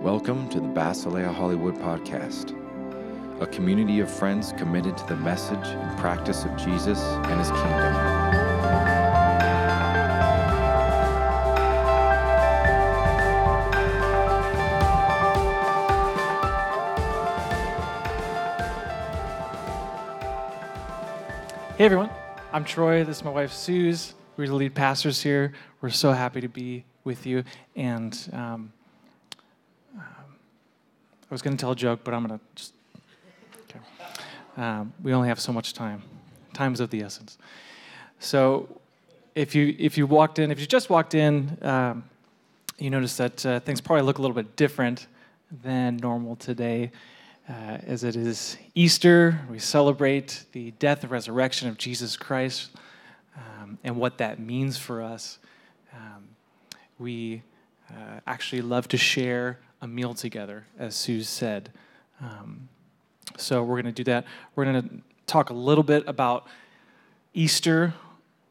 Welcome to the Basileia Hollywood Podcast, a community of friends committed to the message and practice of Jesus and his kingdom. Hey everyone, I'm Troy. This is my wife Suze. We're the lead pastors here. We're so happy to be with you. And um, I was going to tell a joke, but I'm going to just. Okay. Um, we only have so much time. Time's of the essence. So, if you if you walked in, if you just walked in, um, you notice that uh, things probably look a little bit different than normal today uh, as it is Easter. We celebrate the death and resurrection of Jesus Christ um, and what that means for us. Um, we uh, actually love to share a meal together, as Sue said. Um, so we're going to do that. We're going to talk a little bit about Easter.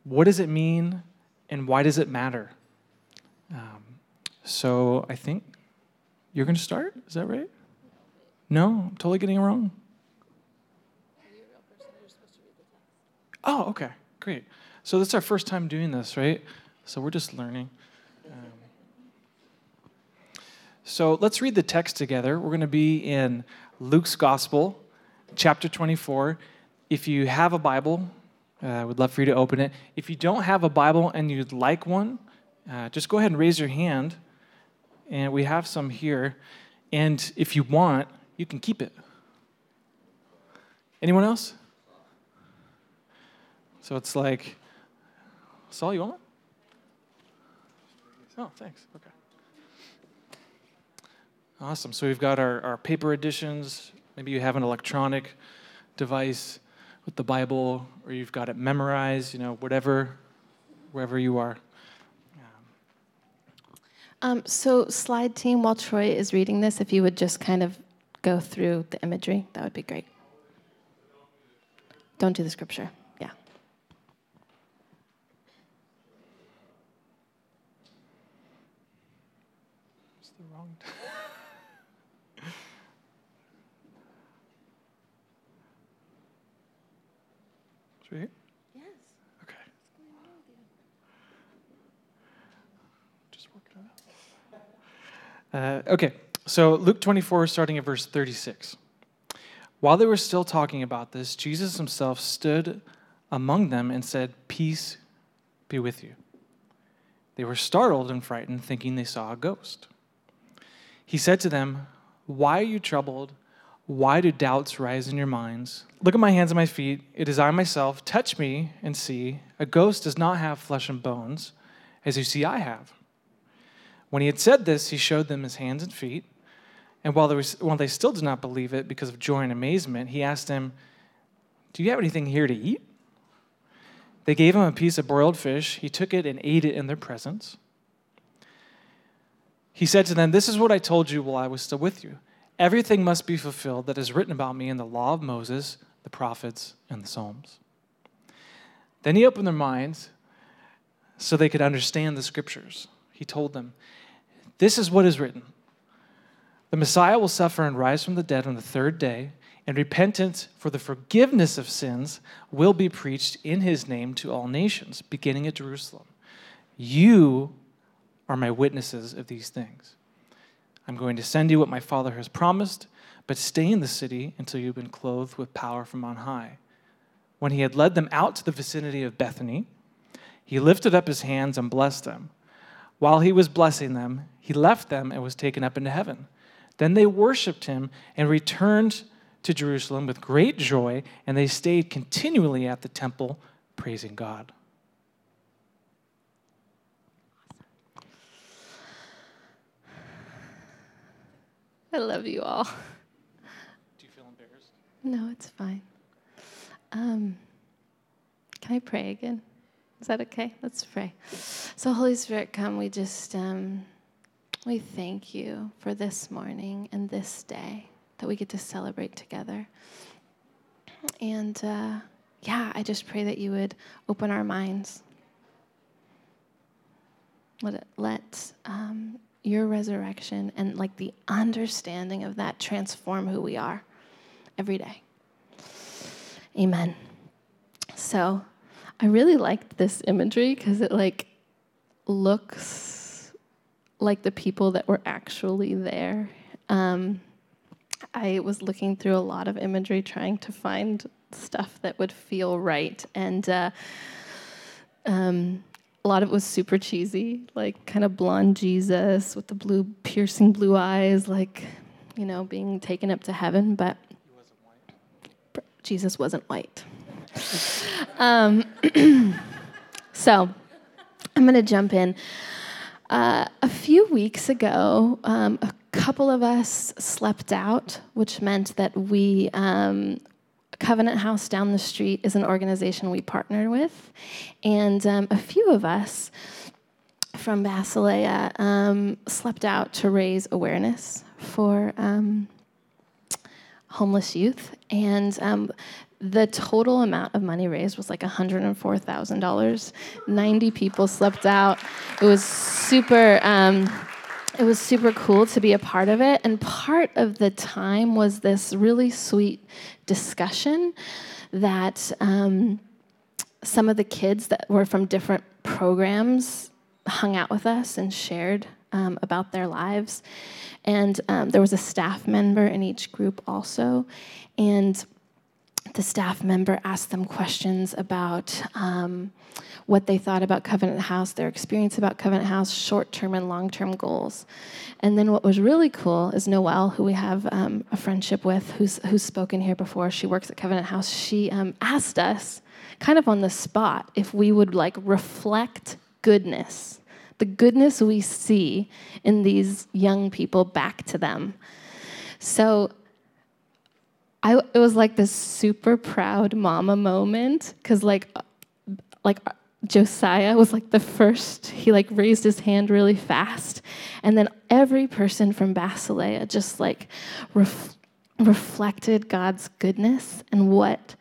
What does it mean, and why does it matter? Um, so I think you're going to start. Is that right? No, I'm totally getting it wrong. Oh, okay, great. So this is our first time doing this, right? So we're just learning. Um, so let's read the text together. We're going to be in Luke's Gospel, chapter 24. If you have a Bible, uh, I would love for you to open it. If you don't have a Bible and you'd like one, uh, just go ahead and raise your hand. And we have some here. And if you want, you can keep it. Anyone else? So it's like, Saul, you want? Oh, thanks. Okay. Awesome. So we've got our, our paper editions. Maybe you have an electronic device with the Bible, or you've got it memorized, you know, whatever, wherever you are. Um, so, slide team, while Troy is reading this, if you would just kind of go through the imagery, that would be great. Don't do the scripture. Yeah. It's the wrong. It's right here? Yes. Okay. Just work it out. Uh, okay, so Luke 24, starting at verse 36. While they were still talking about this, Jesus himself stood among them and said, Peace be with you. They were startled and frightened, thinking they saw a ghost. He said to them, Why are you troubled? Why do doubts rise in your minds? Look at my hands and my feet. It is I myself. Touch me and see. A ghost does not have flesh and bones, as you see I have. When he had said this, he showed them his hands and feet. And while, was, while they still did not believe it because of joy and amazement, he asked them, Do you have anything here to eat? They gave him a piece of broiled fish. He took it and ate it in their presence. He said to them, This is what I told you while I was still with you. Everything must be fulfilled that is written about me in the law of Moses, the prophets, and the Psalms. Then he opened their minds so they could understand the scriptures. He told them, This is what is written The Messiah will suffer and rise from the dead on the third day, and repentance for the forgiveness of sins will be preached in his name to all nations, beginning at Jerusalem. You are my witnesses of these things. I'm going to send you what my Father has promised, but stay in the city until you've been clothed with power from on high. When he had led them out to the vicinity of Bethany, he lifted up his hands and blessed them. While he was blessing them, he left them and was taken up into heaven. Then they worshiped him and returned to Jerusalem with great joy, and they stayed continually at the temple praising God. I love you all. Do you feel embarrassed? No, it's fine. Um, can I pray again? Is that okay? Let's pray. So, Holy Spirit, come. We just um, we thank you for this morning and this day that we get to celebrate together. And uh, yeah, I just pray that you would open our minds. Let let um, your resurrection and like the understanding of that transform who we are every day. Amen. So I really liked this imagery because it like looks like the people that were actually there. Um, I was looking through a lot of imagery trying to find stuff that would feel right. And uh, um, a lot of it was super cheesy, like kind of blonde Jesus with the blue, piercing blue eyes, like, you know, being taken up to heaven. But Jesus wasn't white. um, so I'm going to jump in. Uh, a few weeks ago, um, a couple of us slept out, which meant that we, um, Covenant House down the street is an organization we partner with. And um, a few of us from Basileia um, slept out to raise awareness for um, homeless youth. And um, the total amount of money raised was like $104,000. 90 people slept out. It was super. Um, it was super cool to be a part of it. And part of the time was this really sweet discussion that um, some of the kids that were from different programs hung out with us and shared um, about their lives. And um, there was a staff member in each group also. And the staff member asked them questions about um, what they thought about Covenant House, their experience about Covenant House, short term and long term goals. And then what was really cool is Noelle, who we have um, a friendship with, who's, who's spoken here before, she works at Covenant House, she um, asked us, kind of on the spot, if we would like reflect goodness, the goodness we see in these young people back to them. So I, it was like this super proud mama moment because like like Josiah was like the first. He like raised his hand really fast, and then every person from Basileia just like ref- reflected God's goodness and what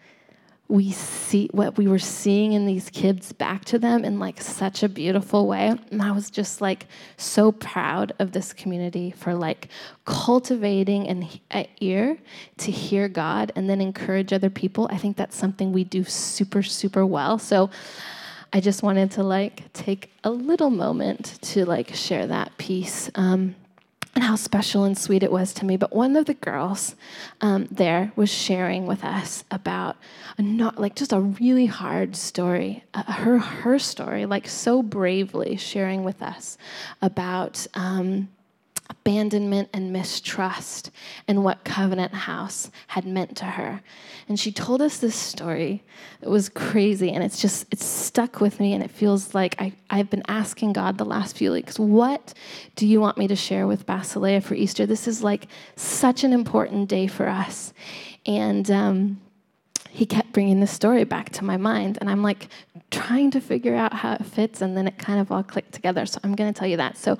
we see what we were seeing in these kids back to them in like such a beautiful way. And i was just like so proud of this community for like cultivating an ear to hear god and then encourage other people. I think that's something we do super super well. So i just wanted to like take a little moment to like share that piece. Um, and how special and sweet it was to me. But one of the girls um, there was sharing with us about not like just a really hard story, uh, her her story, like so bravely sharing with us about. Um, abandonment and mistrust and what Covenant House had meant to her. And she told us this story that was crazy and it's just, it's stuck with me and it feels like I, I've been asking God the last few weeks, what do you want me to share with Basileia for Easter? This is like such an important day for us. And, um, he kept bringing this story back to my mind and i'm like trying to figure out how it fits and then it kind of all clicked together so i'm going to tell you that so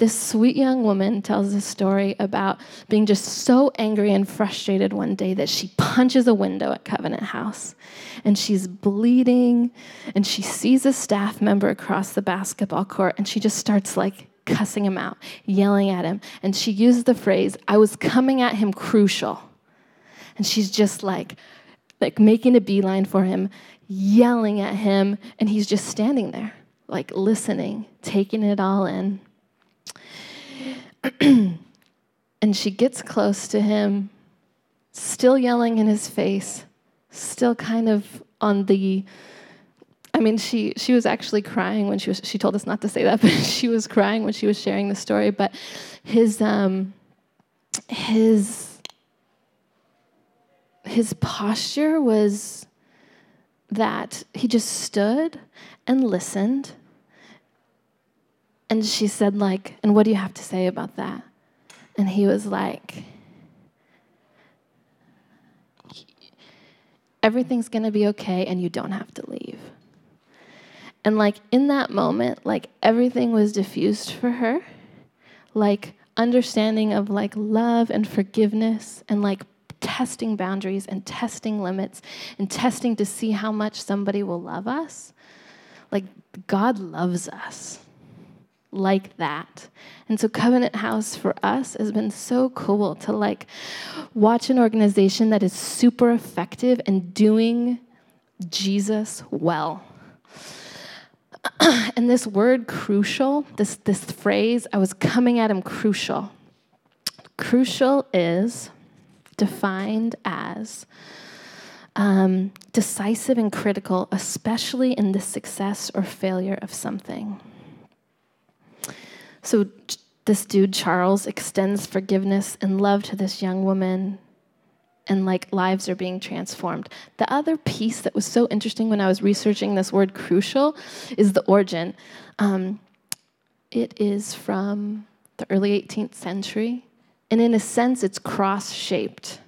this sweet young woman tells a story about being just so angry and frustrated one day that she punches a window at Covenant House and she's bleeding and she sees a staff member across the basketball court and she just starts like cussing him out, yelling at him. And she uses the phrase, I was coming at him crucial. And she's just like, like making a beeline for him, yelling at him, and he's just standing there, like listening, taking it all in. and she gets close to him, still yelling in his face, still kind of on the I mean, she she was actually crying when she was. She told us not to say that, but she was crying when she was sharing the story. But his um, his his posture was that he just stood and listened and she said, like, and what do you have to say about that? And he was like, everything's going to be okay and you don't have to leave. And like in that moment, like everything was diffused for her. Like understanding of like love and forgiveness and like testing boundaries and testing limits and testing to see how much somebody will love us. Like God loves us. Like that. And so Covenant House for us has been so cool to like watch an organization that is super effective and doing Jesus well. and this word crucial, this, this phrase, I was coming at him crucial. Crucial is defined as um, decisive and critical, especially in the success or failure of something. So, this dude, Charles, extends forgiveness and love to this young woman, and like lives are being transformed. The other piece that was so interesting when I was researching this word crucial is the origin. Um, it is from the early 18th century, and in a sense, it's cross shaped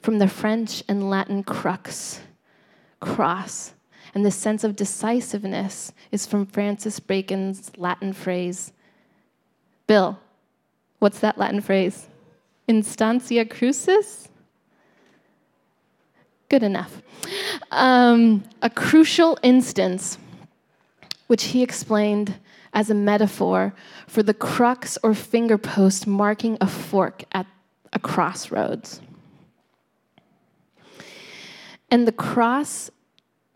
from the French and Latin crux, cross. And the sense of decisiveness is from Francis Bacon's Latin phrase, Bill, what's that Latin phrase? Instantia crucis? Good enough. Um, a crucial instance, which he explained as a metaphor for the crux or finger post marking a fork at a crossroads. And the cross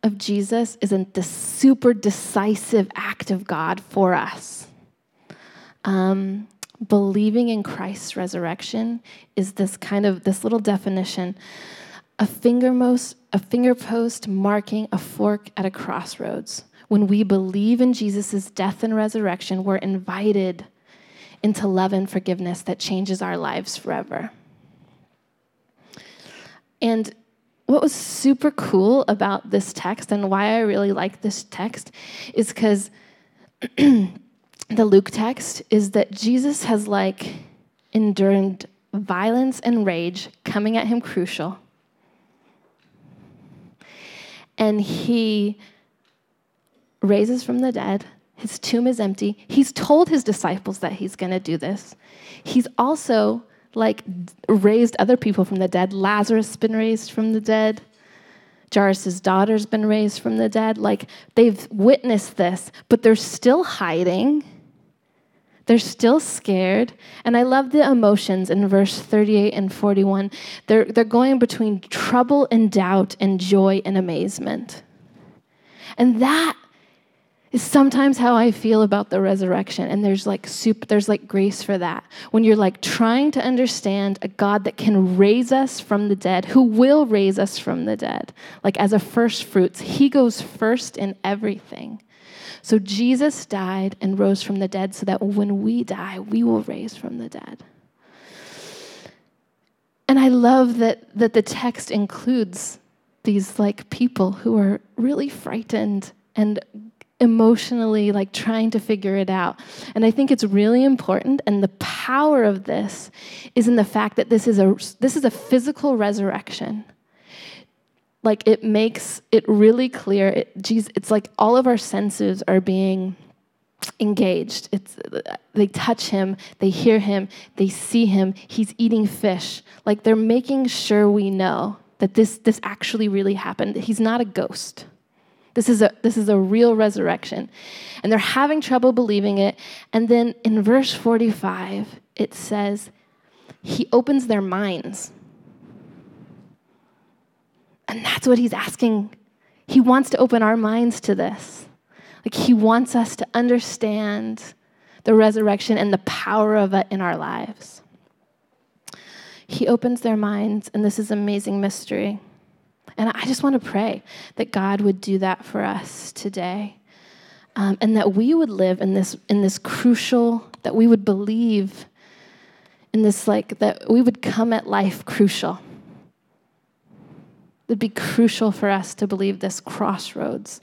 of Jesus isn't the super decisive act of God for us. Um, believing in Christ's resurrection is this kind of this little definition a fingermost a finger post marking a fork at a crossroads. When we believe in jesus' death and resurrection we're invited into love and forgiveness that changes our lives forever. And what was super cool about this text and why I really like this text is because the Luke text is that Jesus has like endured violence and rage coming at him crucial. And he raises from the dead. His tomb is empty. He's told his disciples that he's going to do this. He's also like raised other people from the dead. Lazarus has been raised from the dead. Jairus' daughter's been raised from the dead. Like they've witnessed this, but they're still hiding. They're still scared. And I love the emotions in verse 38 and 41. They're, they're going between trouble and doubt and joy and amazement. And that is sometimes how I feel about the resurrection. And there's like soup, there's like grace for that. When you're like trying to understand a God that can raise us from the dead, who will raise us from the dead, like as a first fruits, he goes first in everything. So Jesus died and rose from the dead so that when we die, we will raise from the dead. And I love that, that the text includes these like people who are really frightened and emotionally like trying to figure it out. And I think it's really important and the power of this is in the fact that this is a this is a physical resurrection. Like it makes it really clear it geez, it's like all of our senses are being engaged. It's they touch him, they hear him, they see him, he's eating fish. Like they're making sure we know that this this actually really happened. He's not a ghost. This is a this is a real resurrection. And they're having trouble believing it. And then in verse 45, it says, He opens their minds. And that's what he's asking. He wants to open our minds to this. Like he wants us to understand the resurrection and the power of it in our lives. He opens their minds, and this is amazing mystery. And I just want to pray that God would do that for us today. Um, and that we would live in this in this crucial that we would believe in this like that we would come at life crucial it'd be crucial for us to believe this crossroads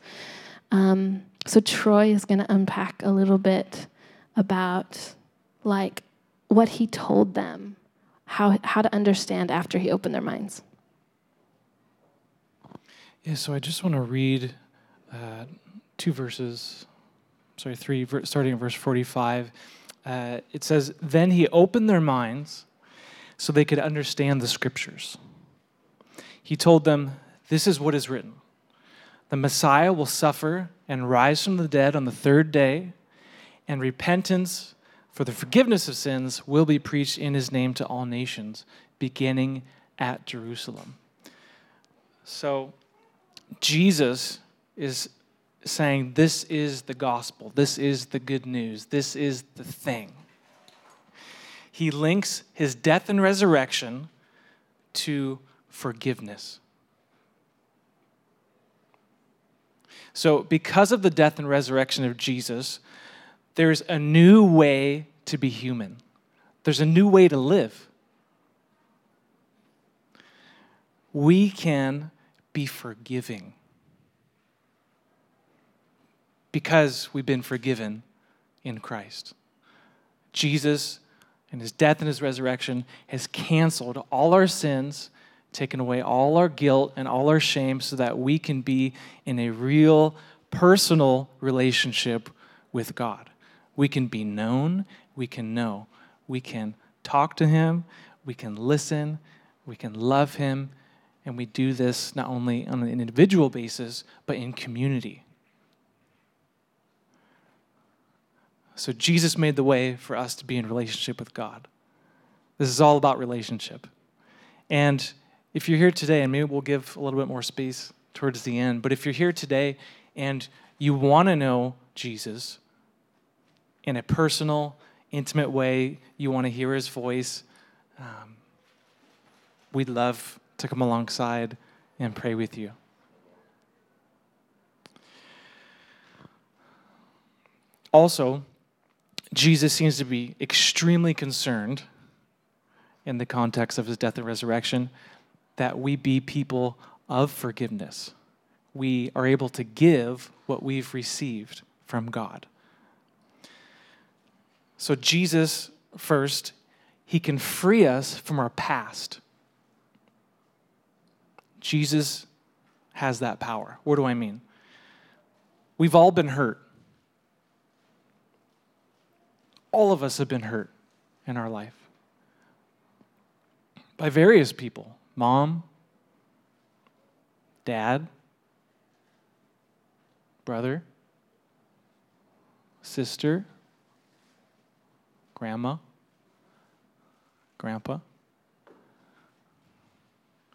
um, so troy is going to unpack a little bit about like what he told them how, how to understand after he opened their minds Yeah, so I just want to read uh, two verses, sorry, three, starting in verse 45. Uh, it says, Then he opened their minds so they could understand the scriptures. He told them, This is what is written The Messiah will suffer and rise from the dead on the third day, and repentance for the forgiveness of sins will be preached in his name to all nations, beginning at Jerusalem. So, Jesus is saying, This is the gospel. This is the good news. This is the thing. He links his death and resurrection to forgiveness. So, because of the death and resurrection of Jesus, there's a new way to be human, there's a new way to live. We can be forgiving because we've been forgiven in Christ. Jesus and his death and his resurrection has canceled all our sins, taken away all our guilt and all our shame so that we can be in a real personal relationship with God. We can be known, we can know, we can talk to him, we can listen, we can love him, and we do this not only on an individual basis, but in community. So Jesus made the way for us to be in relationship with God. This is all about relationship. And if you're here today, and maybe we'll give a little bit more space towards the end, but if you're here today and you want to know Jesus in a personal, intimate way, you want to hear his voice, um, we'd love to come alongside and pray with you. Also, Jesus seems to be extremely concerned in the context of his death and resurrection that we be people of forgiveness. We are able to give what we've received from God. So, Jesus, first, he can free us from our past. Jesus has that power. What do I mean? We've all been hurt. All of us have been hurt in our life by various people mom, dad, brother, sister, grandma, grandpa,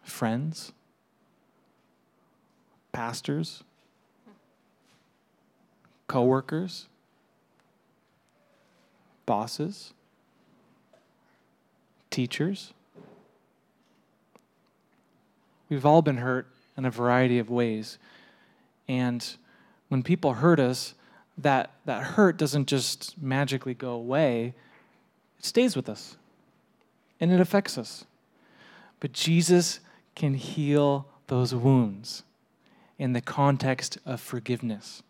friends, pastors, coworkers bosses, teachers. We've all been hurt in a variety of ways. And when people hurt us, that, that hurt doesn't just magically go away, it stays with us and it affects us. But Jesus can heal those wounds in the context of forgiveness.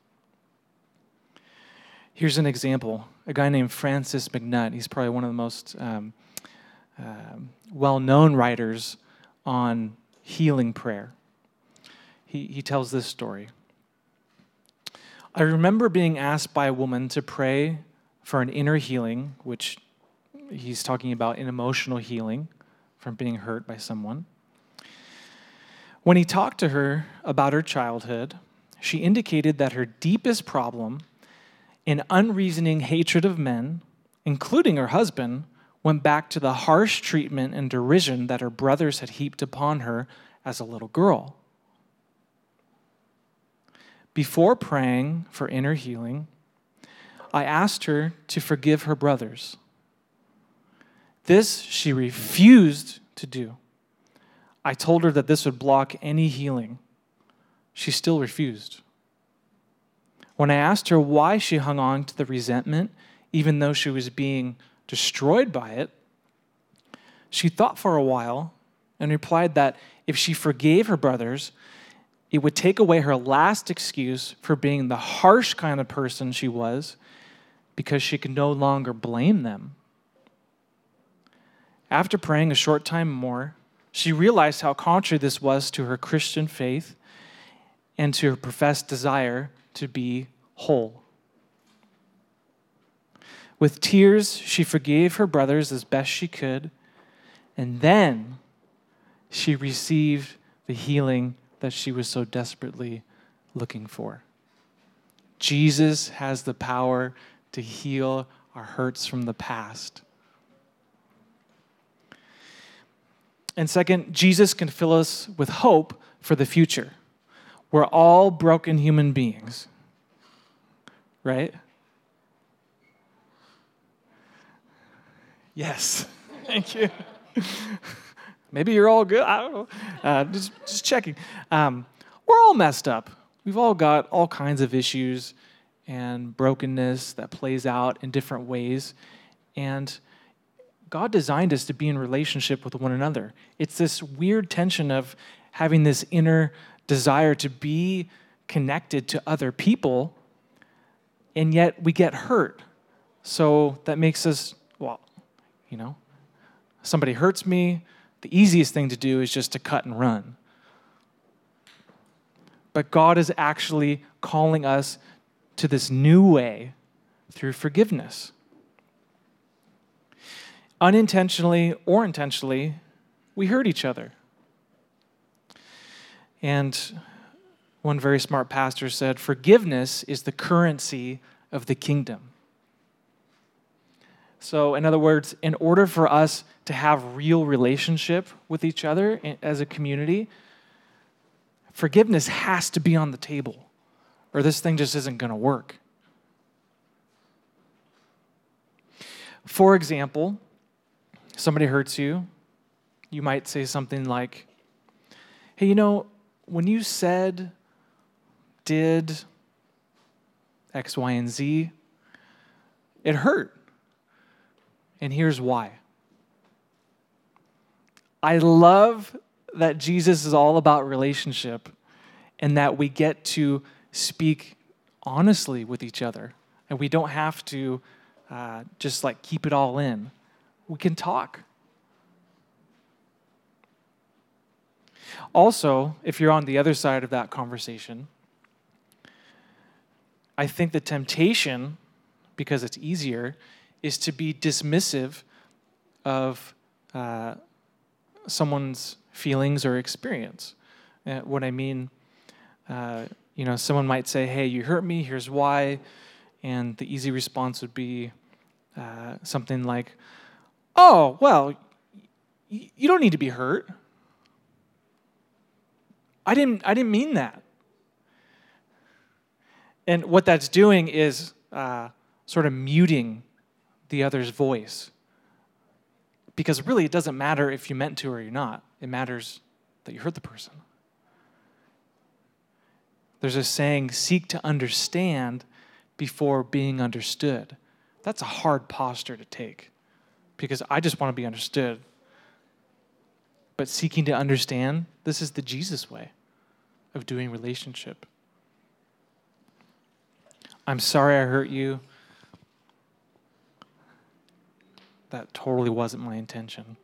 Here's an example a guy named Francis MacNutt. He's probably one of the most um, uh, well known writers on healing prayer. He, he tells this story. I remember being asked by a woman to pray for an inner healing, which he's talking about an emotional healing from being hurt by someone. When he talked to her about her childhood, she indicated that her deepest problem an unreasoning hatred of men, including her husband, went back to the harsh treatment and derision that her brothers had heaped upon her as a little girl. Before praying for inner healing, I asked her to forgive her brothers. This she refused to do. I told her that this would block any healing. She still refused. When I asked her why she hung on to the resentment, even though she was being destroyed by it, she thought for a while and replied that if she forgave her brothers, it would take away her last excuse for being the harsh kind of person she was because she could no longer blame them. After praying a short time more, she realized how contrary this was to her Christian faith and to her professed desire to be whole. With tears, she forgave her brothers as best she could, and then she received the healing that she was so desperately looking for. Jesus has the power to heal our hurts from the past. And second, Jesus can fill us with hope for the future. We're all broken human beings, right? Yes. Thank you. Maybe you're all good. I don't know. Uh, just, just checking. Um, we're all messed up. We've all got all kinds of issues and brokenness that plays out in different ways. And God designed us to be in relationship with one another. It's this weird tension of having this inner desire to be connected to other people, and yet we get hurt. So that makes us, you know, somebody hurts me, the easiest thing to do is just to cut and run. But God is actually calling us to this new way through forgiveness. Unintentionally or intentionally, we hurt each other. And one very smart pastor said, Forgiveness is the currency of the kingdom. So, in other words, in order for us to have real relationship with each other as a community, forgiveness has to be on the table, or this thing just isn't going to work. For example, somebody hurts you, you might say something like, Hey, you know, when you said, did X, Y, and Z, it hurt. And here's why. I love that Jesus is all about relationship and that we get to speak honestly with each other. And we don't have to uh, just like keep it all in. We can talk. Also, if you're on the other side of that conversation, I think the temptation, because it's easier, is to be dismissive of uh, someone's feelings or experience. Uh, what I mean, uh, you know, someone might say, "Hey, you hurt me. Here's why," and the easy response would be uh, something like, "Oh, well, y- you don't need to be hurt. I didn't. I didn't mean that." And what that's doing is uh, sort of muting the other's voice. Because really, it doesn't matter if you meant to or you're not, it matters that you hurt the person. There's a saying seek to understand before being understood. That's a hard posture to take because I just want to be understood. But seeking to understand, this is the Jesus way of doing relationship. I'm sorry I hurt you. That totally wasn't my intention.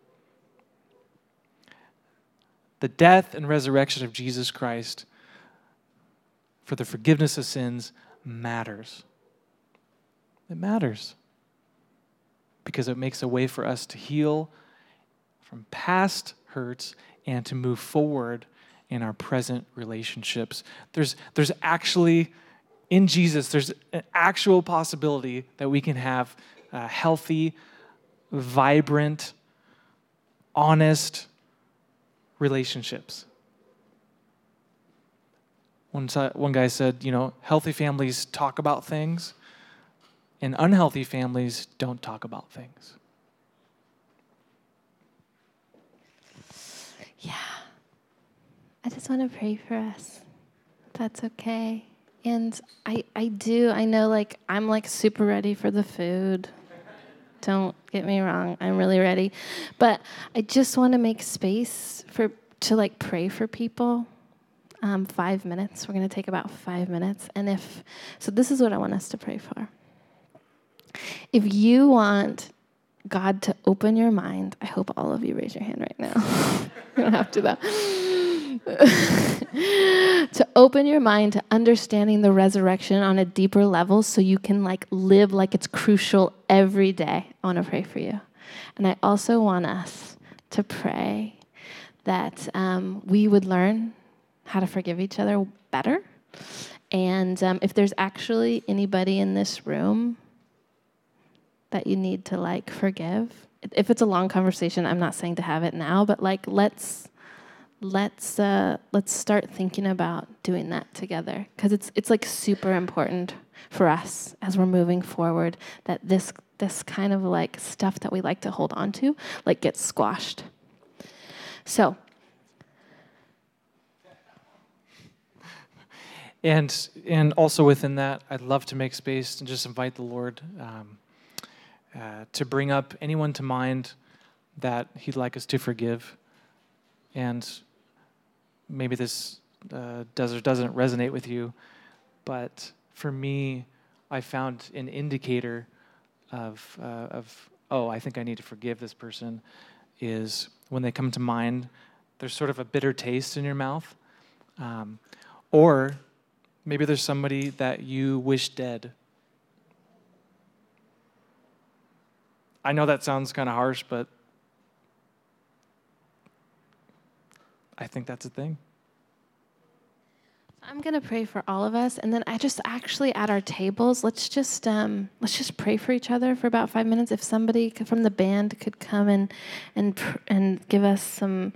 The death and resurrection of Jesus Christ for the forgiveness of sins matters. It matters because it makes a way for us to heal from past hurts and to move forward in our present relationships. There's, there's actually, in Jesus, there's an actual possibility that we can have healthy, vibrant, honest relationships. One, one guy said, you know, healthy families talk about things, and unhealthy families don't talk about things. Yeah. I just want to pray for us. That's okay. And I, I do, I know like I'm like super ready for the food. Don't get me wrong, I'm really ready. But I just want to make space for to like pray for people. Um, five minutes. We're going to take about five minutes. And if, so this is what I want us to pray for. If you want God to open your mind, I hope all of you raise your hand right now. you don't have to, though. to open your mind to understanding the resurrection on a deeper level so you can like live like it's crucial every day. I want to pray for you. And I also want us to pray that um, we would learn how to forgive each other better. And um, if there's actually anybody in this room that you need to like forgive. If it's a long conversation, I'm not saying to have it now, but like let's let's uh, let's start thinking about doing that together because it's it's like super important for us as we're moving forward that this this kind of like stuff that we like to hold on to like gets squashed. So And and also within that, I'd love to make space and just invite the Lord um, uh, to bring up anyone to mind that He'd like us to forgive. And maybe this uh, does or doesn't resonate with you, but for me, I found an indicator of uh, of oh, I think I need to forgive this person is when they come to mind. There's sort of a bitter taste in your mouth, um, or Maybe there's somebody that you wish dead. I know that sounds kind of harsh, but I think that's a thing. I'm gonna pray for all of us, and then I just actually at our tables, let's just um, let's just pray for each other for about five minutes. If somebody from the band could come and and and give us some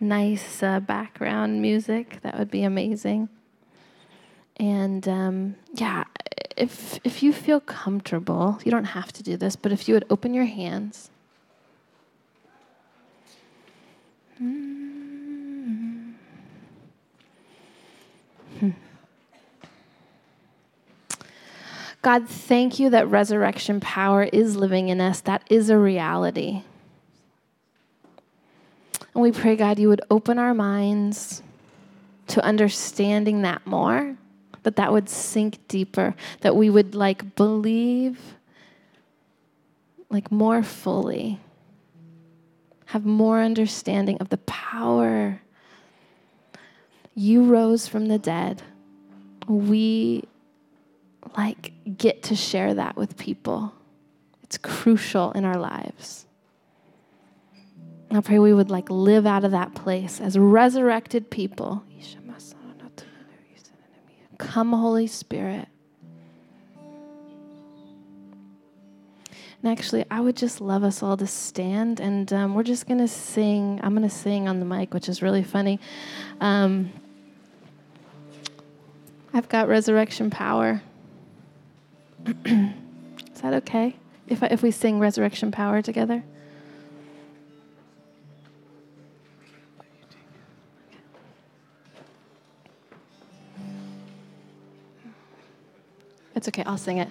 nice uh, background music, that would be amazing. And um, yeah, if, if you feel comfortable, you don't have to do this, but if you would open your hands. Mm-hmm. Hmm. God, thank you that resurrection power is living in us. That is a reality. And we pray, God, you would open our minds to understanding that more that that would sink deeper, that we would like believe like more fully, have more understanding of the power. You rose from the dead. We like get to share that with people. It's crucial in our lives. I pray we would like live out of that place as resurrected people. Come, Holy Spirit. And actually, I would just love us all to stand, and um, we're just going to sing. I'm going to sing on the mic, which is really funny. Um, I've got resurrection power. is that okay if, I, if we sing resurrection power together? It's okay, I'll sing it.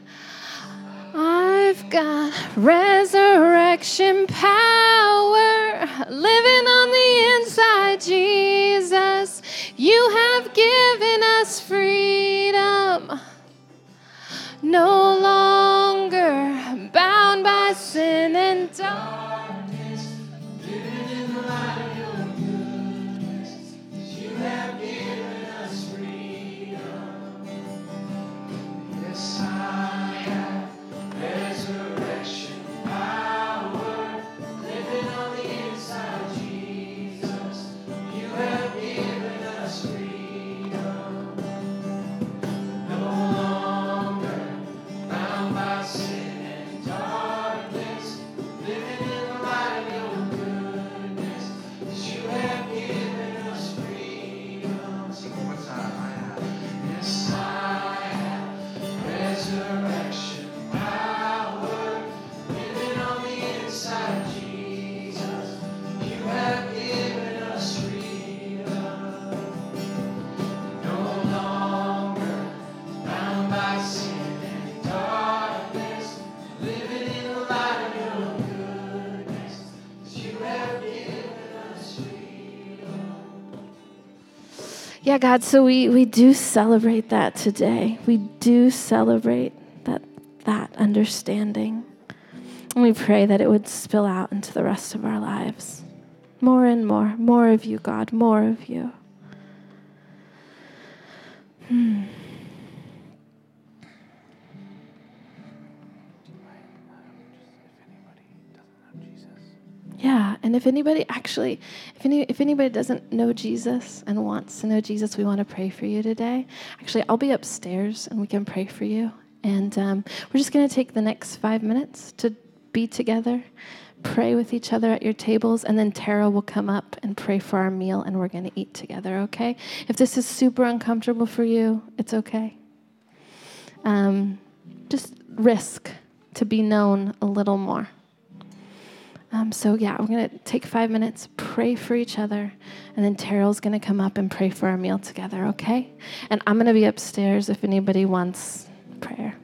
I've got resurrection power living on the inside, Jesus. You have given us freedom. No longer bound by sin and darkness, Yeah, God, so we, we do celebrate that today. We do celebrate that, that understanding. And we pray that it would spill out into the rest of our lives. More and more, more of you, God, more of you. Hmm. Yeah, and if anybody actually, if any, if anybody doesn't know Jesus and wants to know Jesus, we want to pray for you today. Actually, I'll be upstairs and we can pray for you. And um, we're just going to take the next five minutes to be together, pray with each other at your tables, and then Tara will come up and pray for our meal, and we're going to eat together, okay? If this is super uncomfortable for you, it's okay. Um, just risk to be known a little more. Um, so, yeah, we're going to take five minutes, pray for each other, and then Terrell's going to come up and pray for our meal together, okay? And I'm going to be upstairs if anybody wants prayer.